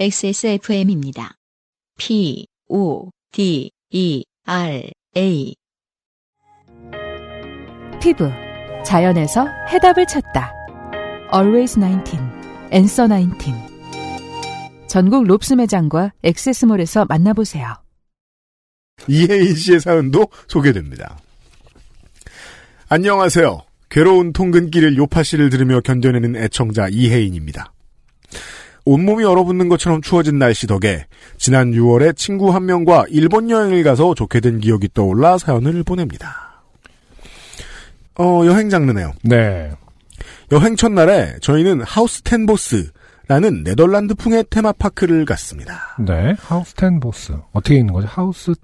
XSFM입니다. P, O, D, E, R, A. 피부. 자연에서 해답을 찾다. Always 19. Answer 19. 전국 롭스 매장과 액세스몰에서 만나보세요. 이혜인 씨의 사연도 소개됩니다. 안녕하세요. 괴로운 통근길을 요파 씨를 들으며 견뎌내는 애청자 이혜인입니다. 온몸이 얼어붙는 것처럼 추워진 날씨 덕에 지난 6월에 친구 한 명과 일본 여행을 가서 좋게 된 기억이 떠올라 사연을 보냅니다. 어, 여행 장르네요. 네. 여행 첫날에 저희는 하우스 텐보스라는 네덜란드풍의 테마파크를 갔습니다. 네. 하우스 텐 보스. 어떻게 있는 거죠? 하우스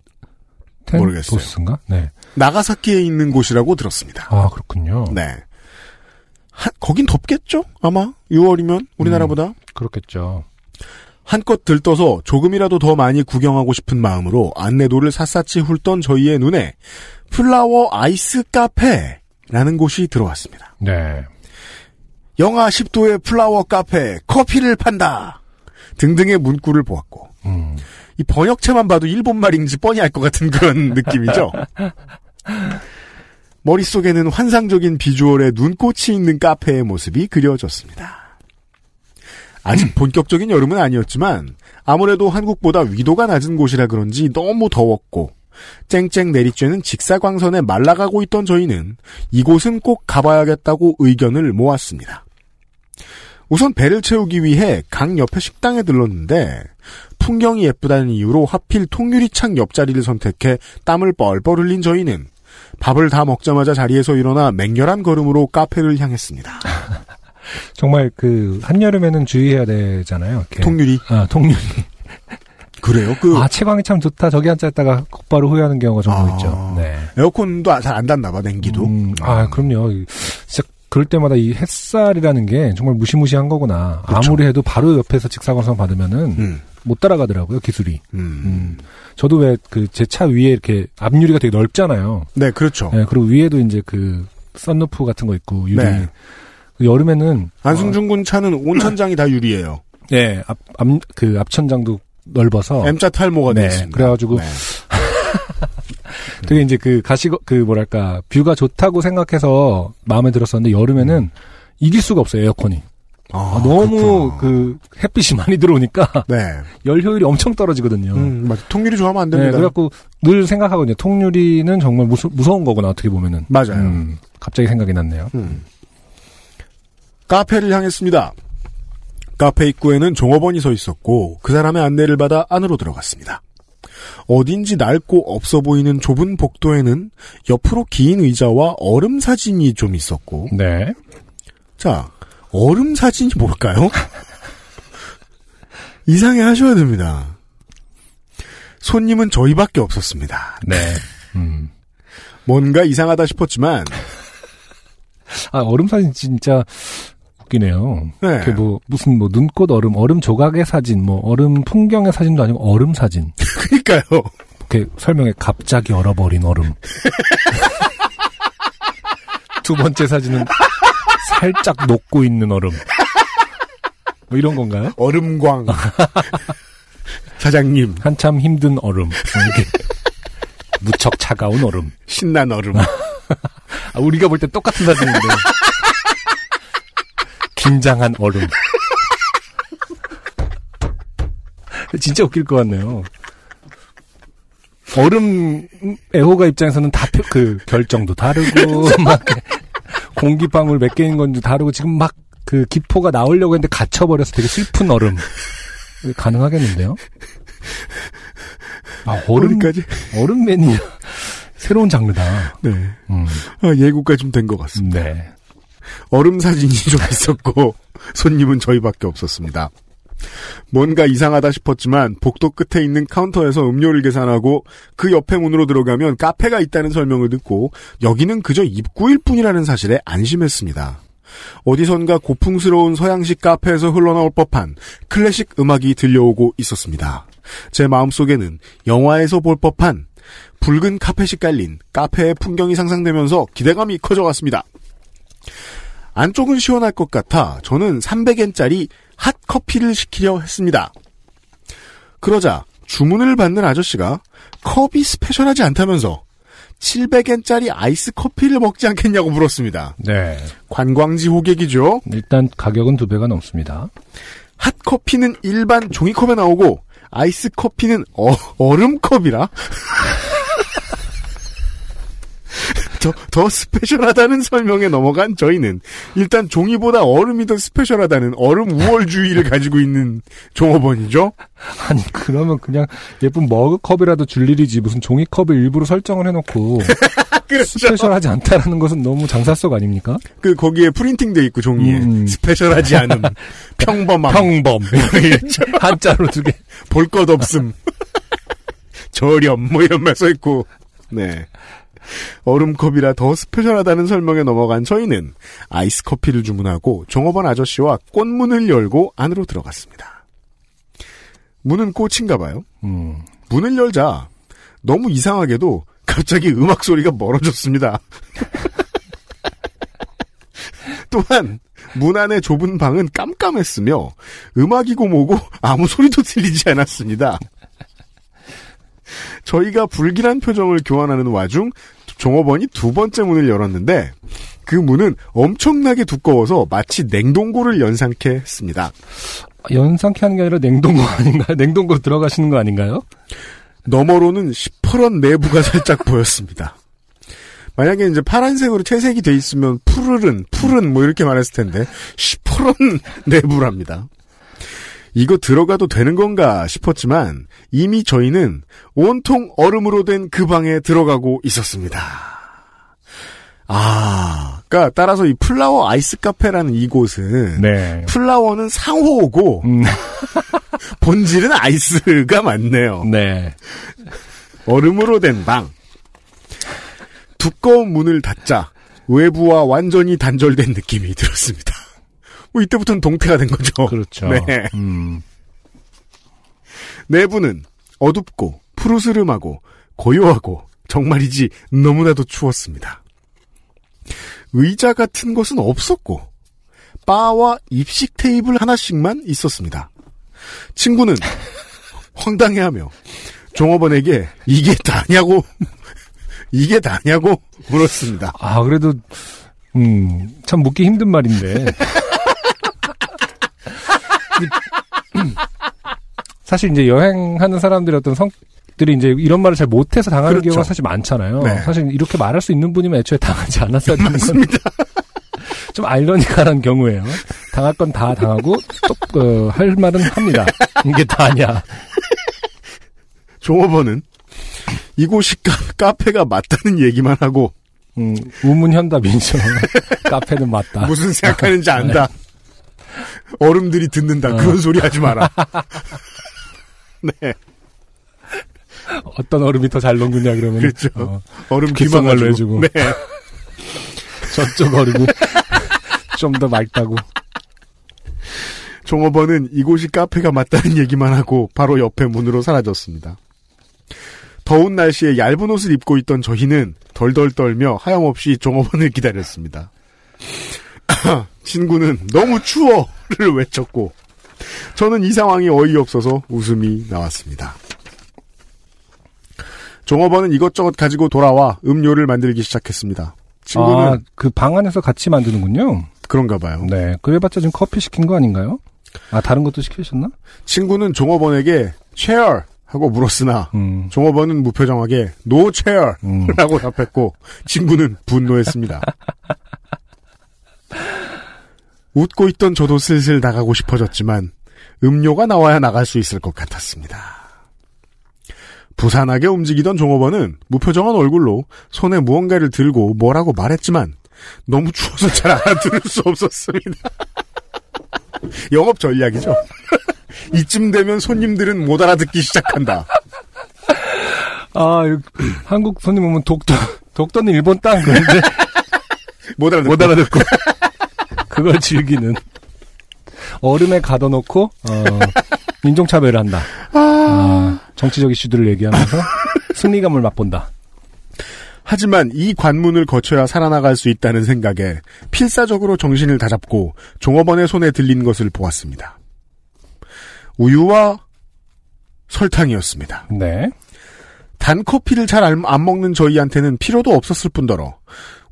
텐 모르겠어요. 보스인가? 네. 나가사키에 있는 곳이라고 들었습니다. 아, 그렇군요. 네. 한, 거긴 덥겠죠? 아마 6월이면 우리나라보다 그렇겠죠. 한껏 들떠서 조금이라도 더 많이 구경하고 싶은 마음으로 안내도를 샅샅이 훑던 저희의 눈에 Flower Ice 카페라는 곳이 들어왔습니다. 네. 영하 10도의 flower 카페, 커피를 판다 등등의 문구를 보았고 음. 이 번역체만 봐도 일본말인지 뻔히 알 것 같은 그런 느낌이죠. 머릿속에는 환상적인 비주얼의 눈꽃이 있는 카페의 모습이 그려졌습니다. 아직 본격적인 여름은 아니었지만 아무래도 한국보다 위도가 낮은 곳이라 그런지 너무 더웠고 쨍쨍 내리쬐는 직사광선에 말라가고 있던 저희는 이곳은 꼭 가봐야겠다고 의견을 모았습니다. 우선 배를 채우기 위해 강 옆에 식당에 들렀는데 풍경이 예쁘다는 이유로 하필 통유리창 옆자리를 선택해 땀을 뻘뻘 흘린 저희는 밥을 다 먹자마자 자리에서 일어나 맹렬한 걸음으로 카페를 향했습니다. 정말 그 한여름에는 주의해야 되잖아요. 이렇게. 통유리 아, 통유리. 그래요? 그 아, 채광이 참 좋다. 저기 앉아 있다가 곧바로 후회하는 경우가 종종 아. 있죠. 네. 에어컨도 잘 안 닿나 봐 냉기도. 음, 아, 그럼요. 진짜 그럴 때마다 이 햇살이라는 게 정말 무시무시한 거구나. 그렇죠. 아무리 해도 바로 옆에서 직사광선 받으면은 음, 못 따라가더라고요, 기술이. 음. 음. 저도 왜 그 제 차 위에 이렇게 앞유리가 되게 넓잖아요. 네, 그렇죠. 네, 그리고 위에도 이제 그 썬루프 같은 거 있고 유리. 네. 그 여름에는 안승준 군 차는 온천장이 다 유리예요. 네, 앞, 앞, 그 앞천장도 넓어서 M자 탈모가 네, 돼 있습니다. 그래가지고 네. 되게 이제 그 가시 그 뭐랄까 뷰가 좋다고 생각해서 마음에 들었었는데 여름에는 이길 수가 없어요 에어컨이 아, 아, 너무 그렇구나. 그 햇빛이 많이 들어오니까 네. 열 효율이 엄청 떨어지거든요. 음, 맞아. 통유리 좋아하면 안 네, 됩니다. 그래갖고 늘 생각하거든요. 통유리는 정말 무서, 무서운 거구나 어떻게 보면은. 맞아요. 음, 갑자기 생각이 났네요. 음. 카페를 향했습니다. 카페 입구에는 종업원이 서 있었고 그 사람의 안내를 받아 안으로 들어갔습니다. 어딘지 낡고 없어 보이는 좁은 복도에는 옆으로 긴 의자와 얼음 사진이 좀 있었고 네. 자 얼음 사진이 뭘까요? 이상해 하셔야 됩니다. 손님은 저희밖에 없었습니다. 네. 음. 뭔가 이상하다 싶었지만 아 얼음 사진 진짜 웃기네요. 네. 이렇게 뭐 무슨 뭐 눈꽃 얼음, 얼음 조각의 사진, 뭐 얼음 풍경의 사진도 아니고 얼음 사진. 그러니까요. 이렇게 설명에 갑자기 얼어버린 얼음. 두 번째 사진은 살짝 녹고 있는 얼음. 뭐 이런 건가요? 얼음광 사장님 한참 힘든 얼음. 무척 차가운 얼음. 신난 얼음 아, 우리가 볼 때 똑같은 사진인데. 긴장한 얼음. 진짜 웃길 것 같네요. 얼음 애호가 입장에서는 다 그 결정도 다르고 막 공기방울 몇 개인 건지 다르고 지금 막 그 기포가 나오려고 했는데 갇혀버려서 되게 슬픈 얼음 가능하겠는데요? 아 얼음 어디까지 얼음 매니아 새로운 장르다. 네 음, 아, 예고가 좀 된 것 같습니다. 네. 얼음 사진이 좀 있었고 손님은 저희밖에 없었습니다. 뭔가 이상하다 싶었지만 복도 끝에 있는 카운터에서 음료를 계산하고 그 옆에 문으로 들어가면 카페가 있다는 설명을 듣고 여기는 그저 입구일 뿐이라는 사실에 안심했습니다. 어디선가 고풍스러운 서양식 카페에서 흘러나올 법한 클래식 음악이 들려오고 있었습니다. 제 마음속에는 영화에서 볼 법한 붉은 카펫이 깔린 카페의 풍경이 상상되면서 기대감이 커져갔습니다. 안쪽은 시원할 것 같아 저는 300엔짜리 핫커피를 시키려 했습니다. 그러자 주문을 받는 아저씨가 컵이 스페셜하지 않다면서 700엔짜리 아이스 커피를 먹지 않겠냐고 물었습니다. 네. 관광지 호객이죠. 일단 가격은 두 배가 넘습니다. 핫커피는 일반 종이컵에 나오고 아이스 커피는 어, 얼음컵이라 더, 더 스페셜하다는 설명에 넘어간 저희는 일단 종이보다 얼음이 더 스페셜하다는 얼음 우월주의를 가지고 있는 종업원이죠. 아니 그러면 그냥 예쁜 머그컵이라도 줄 일이지 무슨 종이컵을 일부러 설정을 해놓고 그렇죠. 스페셜하지 않다라는 것은 너무 장사성 아닙니까? 그 거기에 프린팅돼 있고 종이에 음. 스페셜하지 않음 평범함 평범 한자로 두 개. 볼 것 없음 저렴 뭐 이런 말 써 있고 네 얼음컵이라 더 스페셜하다는 설명에 넘어간 저희는 아이스 커피를 주문하고 종업원 아저씨와 꽃문을 열고 안으로 들어갔습니다. 문은 꽂힌가 봐요. 음. 문을 열자 너무 이상하게도 갑자기 음악 소리가 멀어졌습니다. 또한 문 안의 좁은 방은 깜깜했으며 음악이고 뭐고 아무 소리도 들리지 않았습니다. 저희가 불길한 표정을 교환하는 와중 종업원이 두 번째 문을 열었는데 그 문은 엄청나게 두꺼워서 마치 냉동고를 연상케 했습니다. 연상케 하는 게 아니라 냉동고 아닌가요? 냉동고 들어가시는 거 아닌가요? 너머로는 시퍼런 내부가 살짝 보였습니다. 만약에 이제 파란색으로 채색이 돼 있으면 푸르른, 푸른 뭐 이렇게 말했을 텐데 시퍼런 내부랍니다. 이거 들어가도 되는 건가 싶었지만 이미 저희는 온통 얼음으로 된 그 방에 들어가고 있었습니다. 아, 그러니까 따라서 이 플라워 아이스 카페라는 이곳은 네. 플라워는 상호고 음, 본질은 아이스가 맞네요. 네. 얼음으로 된 방. 두꺼운 문을 닫자 외부와 완전히 단절된 느낌이 들었습니다. 뭐 이때부터는 동태가 된 거죠. 그렇죠. 네. 음. 내부는 어둡고 푸르스름하고 고요하고 정말이지 너무나도 추웠습니다. 의자 같은 것은 없었고 바와 입식 테이블 하나씩만 있었습니다. 친구는 황당해하며 종업원에게 이게 다냐고 이게 다냐고 물었습니다. 아, 그래도, 음, 참 묻기 힘든 말인데. 사실 이제 여행하는 사람들의 어떤 성들이 이제 이런 말을 잘 못해서 당하는 그렇죠. 경우가 사실 많잖아요. 네. 사실 이렇게 말할 수 있는 분이면 애초에 당하지 않았어야 되는 겁니다. 좀 아이러니컬한 경우예요. 당할 건 다 당하고 또 어, 할 말은 합니다. 이게 다냐? 종업원은 이곳이 카, 카페가 맞다는 얘기만 하고 음, 우문현답이죠. 카페는 맞다. 무슨 생각하는지 안다. 얼음들이 듣는다. 어. 그런 소리 하지 마라. 네, 어떤 얼음이 더 잘 녹느냐 그러면 그렇죠. 어, 얼음 귓속말로 귀마가지고. 해주고. 네, 저쪽 얼음이 좀 더 맑다고. 종업원은 이곳이 카페가 맞다는 얘기만 하고 바로 옆에 문으로 사라졌습니다. 더운 날씨에 얇은 옷을 입고 있던 저희는 덜덜 떨며 하염없이 종업원을 기다렸습니다. 친구는 너무 추워를 외쳤고 저는 이 상황이 어이없어서 웃음이 나왔습니다. 종업원은 이것저것 가지고 돌아와 음료를 만들기 시작했습니다. 친구는 아, 그 방 안에서 같이 만드는군요. 그런가 봐요. 네. 그래봤자 지금 커피 시킨 거 아닌가요? 아, 다른 것도 시키셨나? 친구는 종업원에게 체어 하고 물었으나 음. 종업원은 무표정하게 노 체어 음. 라고 답했고 친구는 분노했습니다. 웃고 있던 저도 슬슬 나가고 싶어졌지만 음료가 나와야 나갈 수 있을 것 같았습니다. 부산하게 움직이던 종업원은 무표정한 얼굴로 손에 무언가를 들고 뭐라고 말했지만 너무 추워서 잘 알아들을 수 없었습니다. 영업 전략이죠. 이쯤 되면 손님들은 못 알아듣기 시작한다. 아, 한국 손님 오면 독도, 독도는 일본 땅 그런데 못 알아듣고. 못 알아듣고. 그걸 즐기는. 얼음에 가둬놓고, 어, 인종차별을 한다. 아, 정치적 이슈들을 얘기하면서 승리감을 맛본다. 하지만 이 관문을 거쳐야 살아나갈 수 있다는 생각에 필사적으로 정신을 다잡고 종업원의 손에 들린 것을 보았습니다. 우유와 설탕이었습니다. 네. 단 커피를 잘 안 먹는 저희한테는 필요도 없었을 뿐더러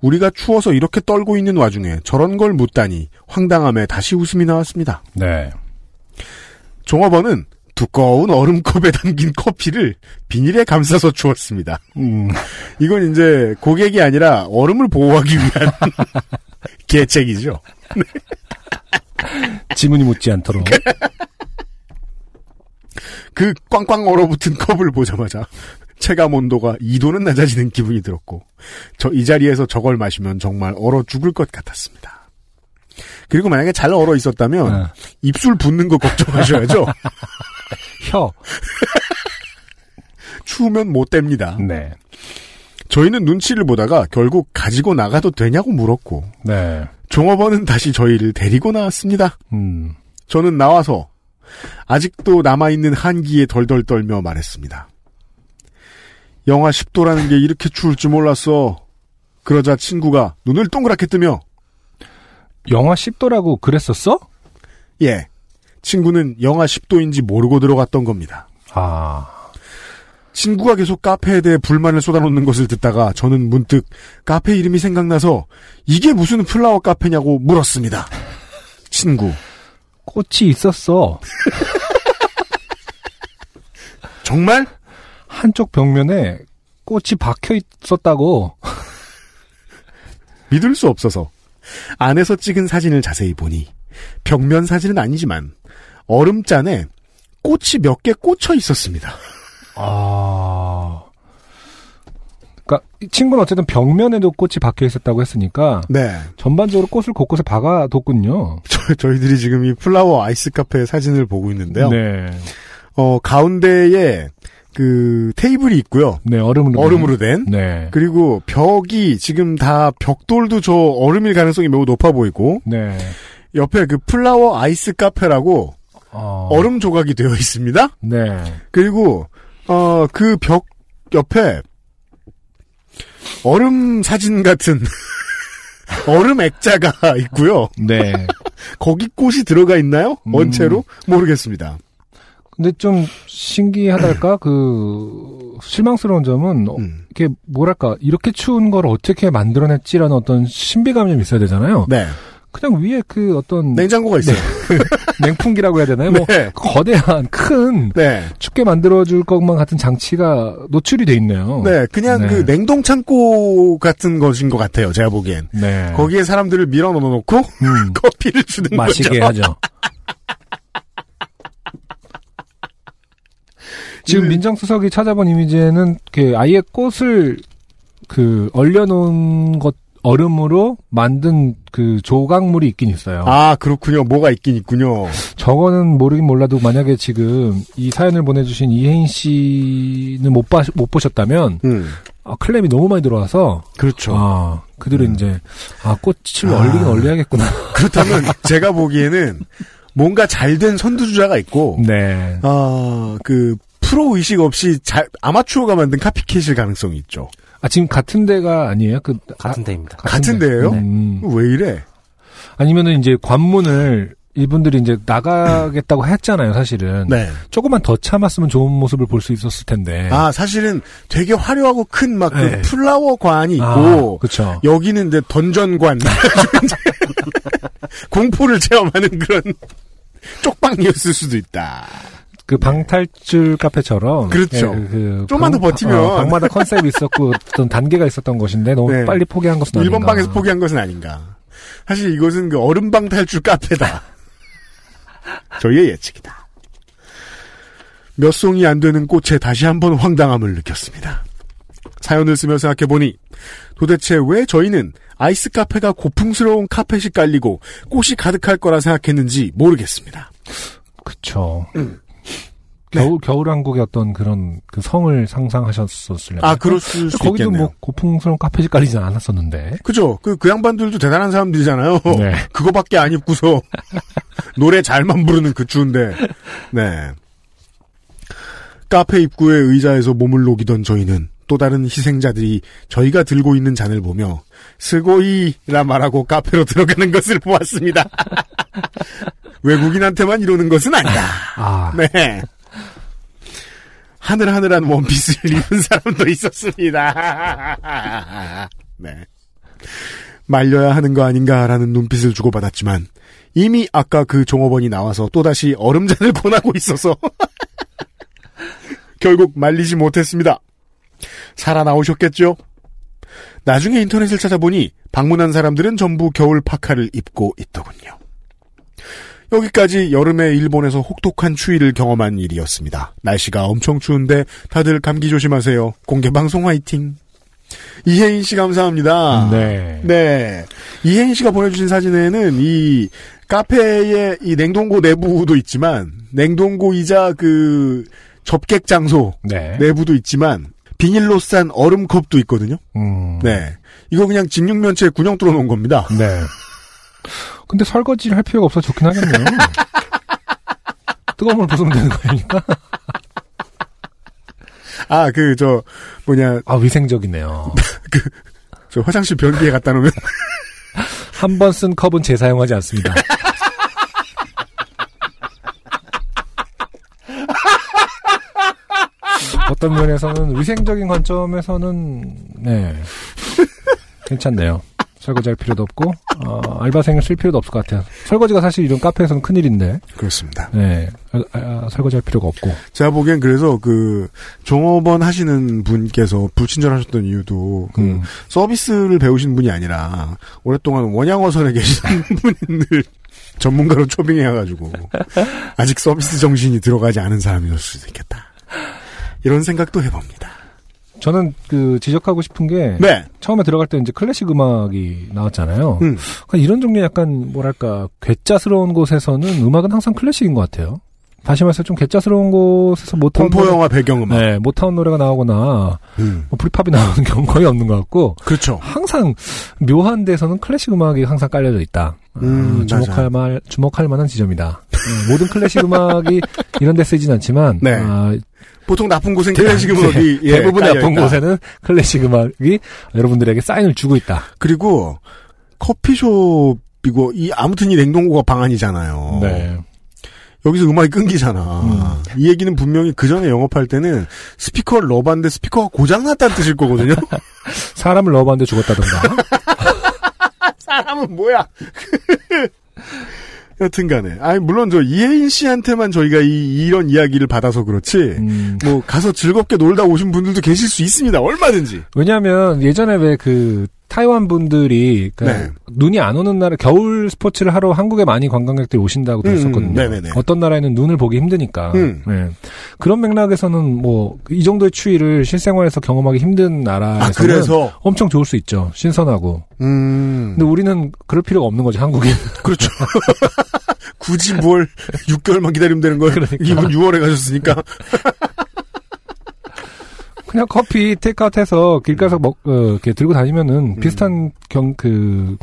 우리가 추워서 이렇게 떨고 있는 와중에 저런 걸 묻다니 황당함에 다시 웃음이 나왔습니다. 네. 종업원은 두꺼운 얼음컵에 담긴 커피를 비닐에 감싸서 주었습니다. 음, 이건 이제 고객이 아니라 얼음을 보호하기 위한 계책이죠. 지문이 묻지 않도록. 그 꽝꽝 얼어붙은 컵을 보자마자 체감 온도가 2도는 낮아지는 기분이 들었고 저 이 자리에서 저걸 마시면 정말 얼어 죽을 것 같았습니다. 그리고 만약에 잘 얼어 있었다면 어, 입술 붓는 거 걱정하셔야죠. 혀. 추우면 못 뗍니다. 네. 저희는 눈치를 보다가 결국 가지고 나가도 되냐고 물었고 네. 종업원은 다시 저희를 데리고 나왔습니다. 음. 저는 나와서 아직도 남아있는 한기에 덜덜 떨며 말했습니다. 영하 10도라는 게 이렇게 추울 줄 몰랐어. 그러자 친구가 눈을 동그랗게 뜨며 영하 10도라고 그랬었어? 예. 친구는 영하 10도인지 모르고 들어갔던 겁니다. 아. 친구가 계속 카페에 대해 불만을 쏟아놓는 것을 듣다가 저는 문득 카페 이름이 생각나서 이게 무슨 플라워 카페냐고 물었습니다. 친구. 꽃이 있었어. 정말? 한쪽 벽면에 꽃이 박혀 있었다고. 믿을 수 없어서 안에서 찍은 사진을 자세히 보니 벽면 사진은 아니지만 얼음잔에 꽃이 몇 개 꽂혀 있었습니다. 아. 그니까, 이 친구는 어쨌든 벽면에도 꽃이 박혀 있었다고 했으니까, 네. 전반적으로 꽃을 곳곳에 박아뒀군요. 저, 저희들이 지금 이 플라워 아이스 카페 사진을 보고 있는데요. 네. 어, 가운데에 그 테이블이 있고요. 네, 얼음으로. 얼음으로 된. 네. 그리고 벽이 지금 다 벽돌도 저 얼음일 가능성이 매우 높아 보이고 네. 옆에 그 플라워 아이스 카페라고 어. 얼음 조각이 되어 있습니다. 네. 그리고 어 그 벽 옆에 얼음 사진 같은 얼음 액자가 있고요. 네. 거기 꽃이 들어가 있나요? 음. 원체로 모르겠습니다. 근데 좀 신기하달까? 그, 실망스러운 점은, 어, 음. 이게 뭐랄까, 이렇게 추운 걸 어떻게 만들어냈지라는 어떤 신비감이 좀 있어야 되잖아요. 네. 그냥 위에 그 어떤 냉장고가 있어요. 냉풍기라고 해야 되나요? 뭐, 네. 거대한, 큰, 네. 춥게 만들어 줄 것만 같은 장치가 노출이 돼 있네요. 네. 그냥 네. 그 냉동 창고 같은 것인 것 같아요. 제가 보기엔. 네. 거기에 사람들을 밀어 넣어 놓고 음, 커피를 주는 마시게 거죠. 하죠. 지금 음. 민정수석이 찾아본 이미지에는 그 아예 꽃을 그 얼려놓은 것 얼음으로 만든 그 조각물이 있긴 있어요. 아 그렇군요. 뭐가 있긴 있군요. 저거는 모르긴 몰라도 만약에 지금 이 사연을 보내주신 이혜인 씨는 못, 봐, 못 보셨다면 음. 아, 클램이 너무 많이 들어와서 그렇죠. 아 그들은 음. 이제 아 꽃을 아. 얼리긴 얼려야겠구나. 그렇다면 제가 보기에는 뭔가 잘 된 선두주자가 있고 네. 아 그 프로 의식 없이 잘 아마추어가 만든 카피캣일 가능성이 있죠. 아 지금 같은 데가 아니에요? 그 같은 데입니다. 같은 데예요? 음. 왜 이래? 아니면은 이제 관문을 이분들이 이제 나가겠다고 했잖아요, 사실은. 네. 조금만 더 참았으면 좋은 모습을 볼 수 있었을 텐데. 아 사실은 되게 화려하고 큰 막그 네. 플라워 관이 있고 그렇죠. 여기는 이제 던전관 공포를 체험하는 그런 쪽방이었을 수도 있다. 그 방탈출 카페처럼. 그렇죠. 예, 그 좀만 더 버티면. 어, 방마다 컨셉이 있었고 어떤 단계가 있었던 것인데 너무 네. 빨리 포기한 것은 아닌가. 일본 방에서 포기한 것은 아닌가. 사실 이것은 그 얼음방 탈출 카페다. 저희의 예측이다. 몇 송이 안 되는 꽃에 다시 한번 황당함을 느꼈습니다. 사연을 쓰며 생각해보니 도대체 왜 저희는 아이스 카페가 고풍스러운 카펫이 깔리고 꽃이 가득할 거라 생각했는지 모르겠습니다. 그쵸. 네. 겨울 겨울 한국의 어떤 그런 그 성을 상상하셨었을려나. 아, 그렇을 수 거기도 있겠네요. 뭐 고풍스러운 카펫이 깔리진 않았었는데. 그죠? 그, 그 양반들도 대단한 사람들이잖아요. 네. 그거밖에 안 입고서 노래 잘만 부르는 그 추운데. 네. 카페 입구의 의자에서 몸을 녹이던 저희는 또 다른 희생자들이 저희가 들고 있는 잔을 보며 스고이라 말하고 카페로 들어가는 것을 보았습니다. 외국인한테만 이러는 것은 아니다. 아, 네. 하늘하늘한 원피스를 입은 사람도 있었습니다. 네. 말려야 하는 거 아닌가라는 눈빛을 주고받았지만 이미 아까 그 종업원이 나와서 또다시 얼음잔을 권하고 있어서 결국 말리지 못했습니다. 살아나오셨겠죠? 나중에 인터넷을 찾아보니 방문한 사람들은 전부 겨울 파카를 입고 있더군요. 여기까지 여름에 일본에서 혹독한 추위를 경험한 일이었습니다. 날씨가 엄청 추운데 다들 감기 조심하세요. 공개방송 화이팅. 이혜인 씨 감사합니다. 네. 네. 이혜인 씨가 보내주신 사진에는 이 카페의 이 냉동고 내부도 있지만 냉동고이자 그 접객 장소 네. 내부도 있지만 비닐로 싼 얼음컵도 있거든요. 음. 네. 이거 그냥 직육면체에 군용 뚫어 놓은 겁니다. 네. 근데 설거지를 할 필요가 없어 좋긴 하겠네요. 뜨거운 물 부으면 되는 거 아닙니까? 아, 그, 저, 뭐냐, 아, 위생적이네요. 저 화장실 변기에 갖다 놓으면. 한 번 쓴 컵은 재사용하지 않습니다. 어떤 면에서는 위생적인 관점에서는 네 괜찮네요. 설거지할 필요도 없고 어, 알바생을 쓸 필요도 없을 것 같아요. 설거지가 사실 이런 카페에서는 큰 일인데 그렇습니다. 네 아, 아, 설거지 할 필요가 없고 제가 보기엔 그래서 그, 종업원 하시는 분께서 불친절하셨던 이유도 그, 음. 서비스를 배우신 분이 아니라, 오랫동안 원양어선에 계시는 분들 전문가로 초빙해가지고, 아직 서비스 정신이 들어가지 않은 사람이었을 수도 있겠다. 이런 생각도 해봅니다. 저는 그 지적하고 싶은 게 네. 처음에 들어갈 때 이제 클래식 음악이 나왔잖아요. 음. 그러니까 이런 종류 의 약간 뭐랄까 괴짜스러운 곳에서는 음악은 항상 클래식인 것 같아요. 다시 말해서 좀 괴짜스러운 곳에서 모타운 노래, 공포 영화 배경음악. 네, 모타운 노래가 나오거나 음. 뭐 프리팝이 나오는 경우 거의 없는 것 같고 그렇죠. 항상 묘한 데서는 클래식 음악이 항상 깔려져 있다. 음, 아, 주목할 말 주목할 만한 지점이다. 음, 모든 클래식 음악이 이런 데 쓰이진 않지만 네. 아, 보통 나쁜 곳엔 클래식 음악이 예, 대부분의 나쁜. 곳에는 클래식 음악이 여러분들에게 사인을 주고 있다. 그리고 커피숍이고 이 아무튼 이 냉동고가 방안이잖아요. 네. 여기서 음악이 끊기잖아. 음. 이 얘기는 분명히 그 전에 영업할 때는 스피커를 넣어봤는데 스피커가 고장났다는 뜻일 거거든요. 사람을 넣어봤는데 죽었다던가. 사람은 뭐야? 여튼간에. 아니, 물론 저 이혜인 씨한테만 저희가 이, 이런 이야기를 받아서 그렇지, 음, 뭐, 가서 즐겁게 놀다 오신 분들도 계실 수 있습니다. 얼마든지. 왜냐하면 예전에 왜 그 타이완 분들이 그러니까 네. 눈이 안 오는 나라 겨울 스포츠를 하러 한국에 많이 관광객들이 오신다고 음, 들었었거든요. 네네네. 어떤 나라에는 눈을 보기 힘드니까. 음. 네. 그런 맥락에서는 뭐 이 정도의 추위를 실생활에서 경험하기 힘든 나라에서는 아, 엄청 좋을 수 있죠. 신선하고. 음. 근데 우리는 그럴 필요가 없는 거죠. 한국인. 그렇죠. 굳이 뭘 6개월만 기다리면 되는 걸 그러니까. 이분 6월에 가셨으니까 그냥 커피 테이크아웃해서 길가에서 먹 어, 이렇게 들고 다니면은 비슷한 경 그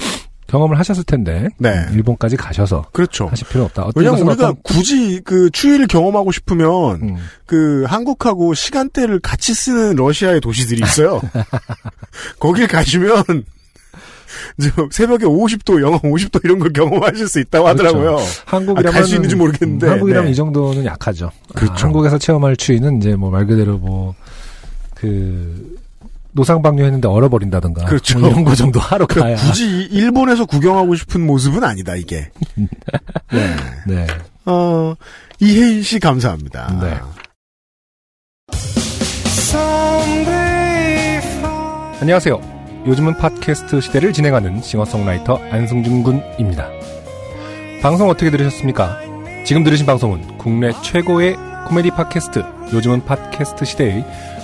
경험을 하셨을 텐데. 네. 일본까지 가셔서 그렇죠. 하실 필요 없다. 왜냐면 우리가 어떤- 굳이 그 추위를 경험하고 싶으면 음. 그 한국하고 시간대를 같이 쓰는 러시아의 도시들이 있어요. 거길 가시면 저 새벽에 50도, 영하 50도 이런 걸 경험하실 수 있다고 하더라고요. 한국이라면 아, 갈수 있는지 모르겠는데. 음, 한국이라면 네. 이 정도는 약하죠. 아, 그렇죠. 한국에서 체험할 추위는 이제 뭐 말 그대로 뭐 그 노상방뇨 했는데 얼어버린다든가 그렇죠. 뭐 이런 거 정도 하러 그 가야. 굳이 이- 일본에서 구경하고 싶은 모습은 아니다 이게. 네. 네. 어, 이혜인 씨 감사합니다. 네. 안녕하세요. 요즘은 팟캐스트 시대를 진행하는 싱어송라이터 안승준 군입니다. 방송 어떻게 들으셨습니까? 지금 들으신 방송은 국내 최고의 코미디 팟캐스트 요즘은 팟캐스트 시대의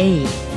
aid.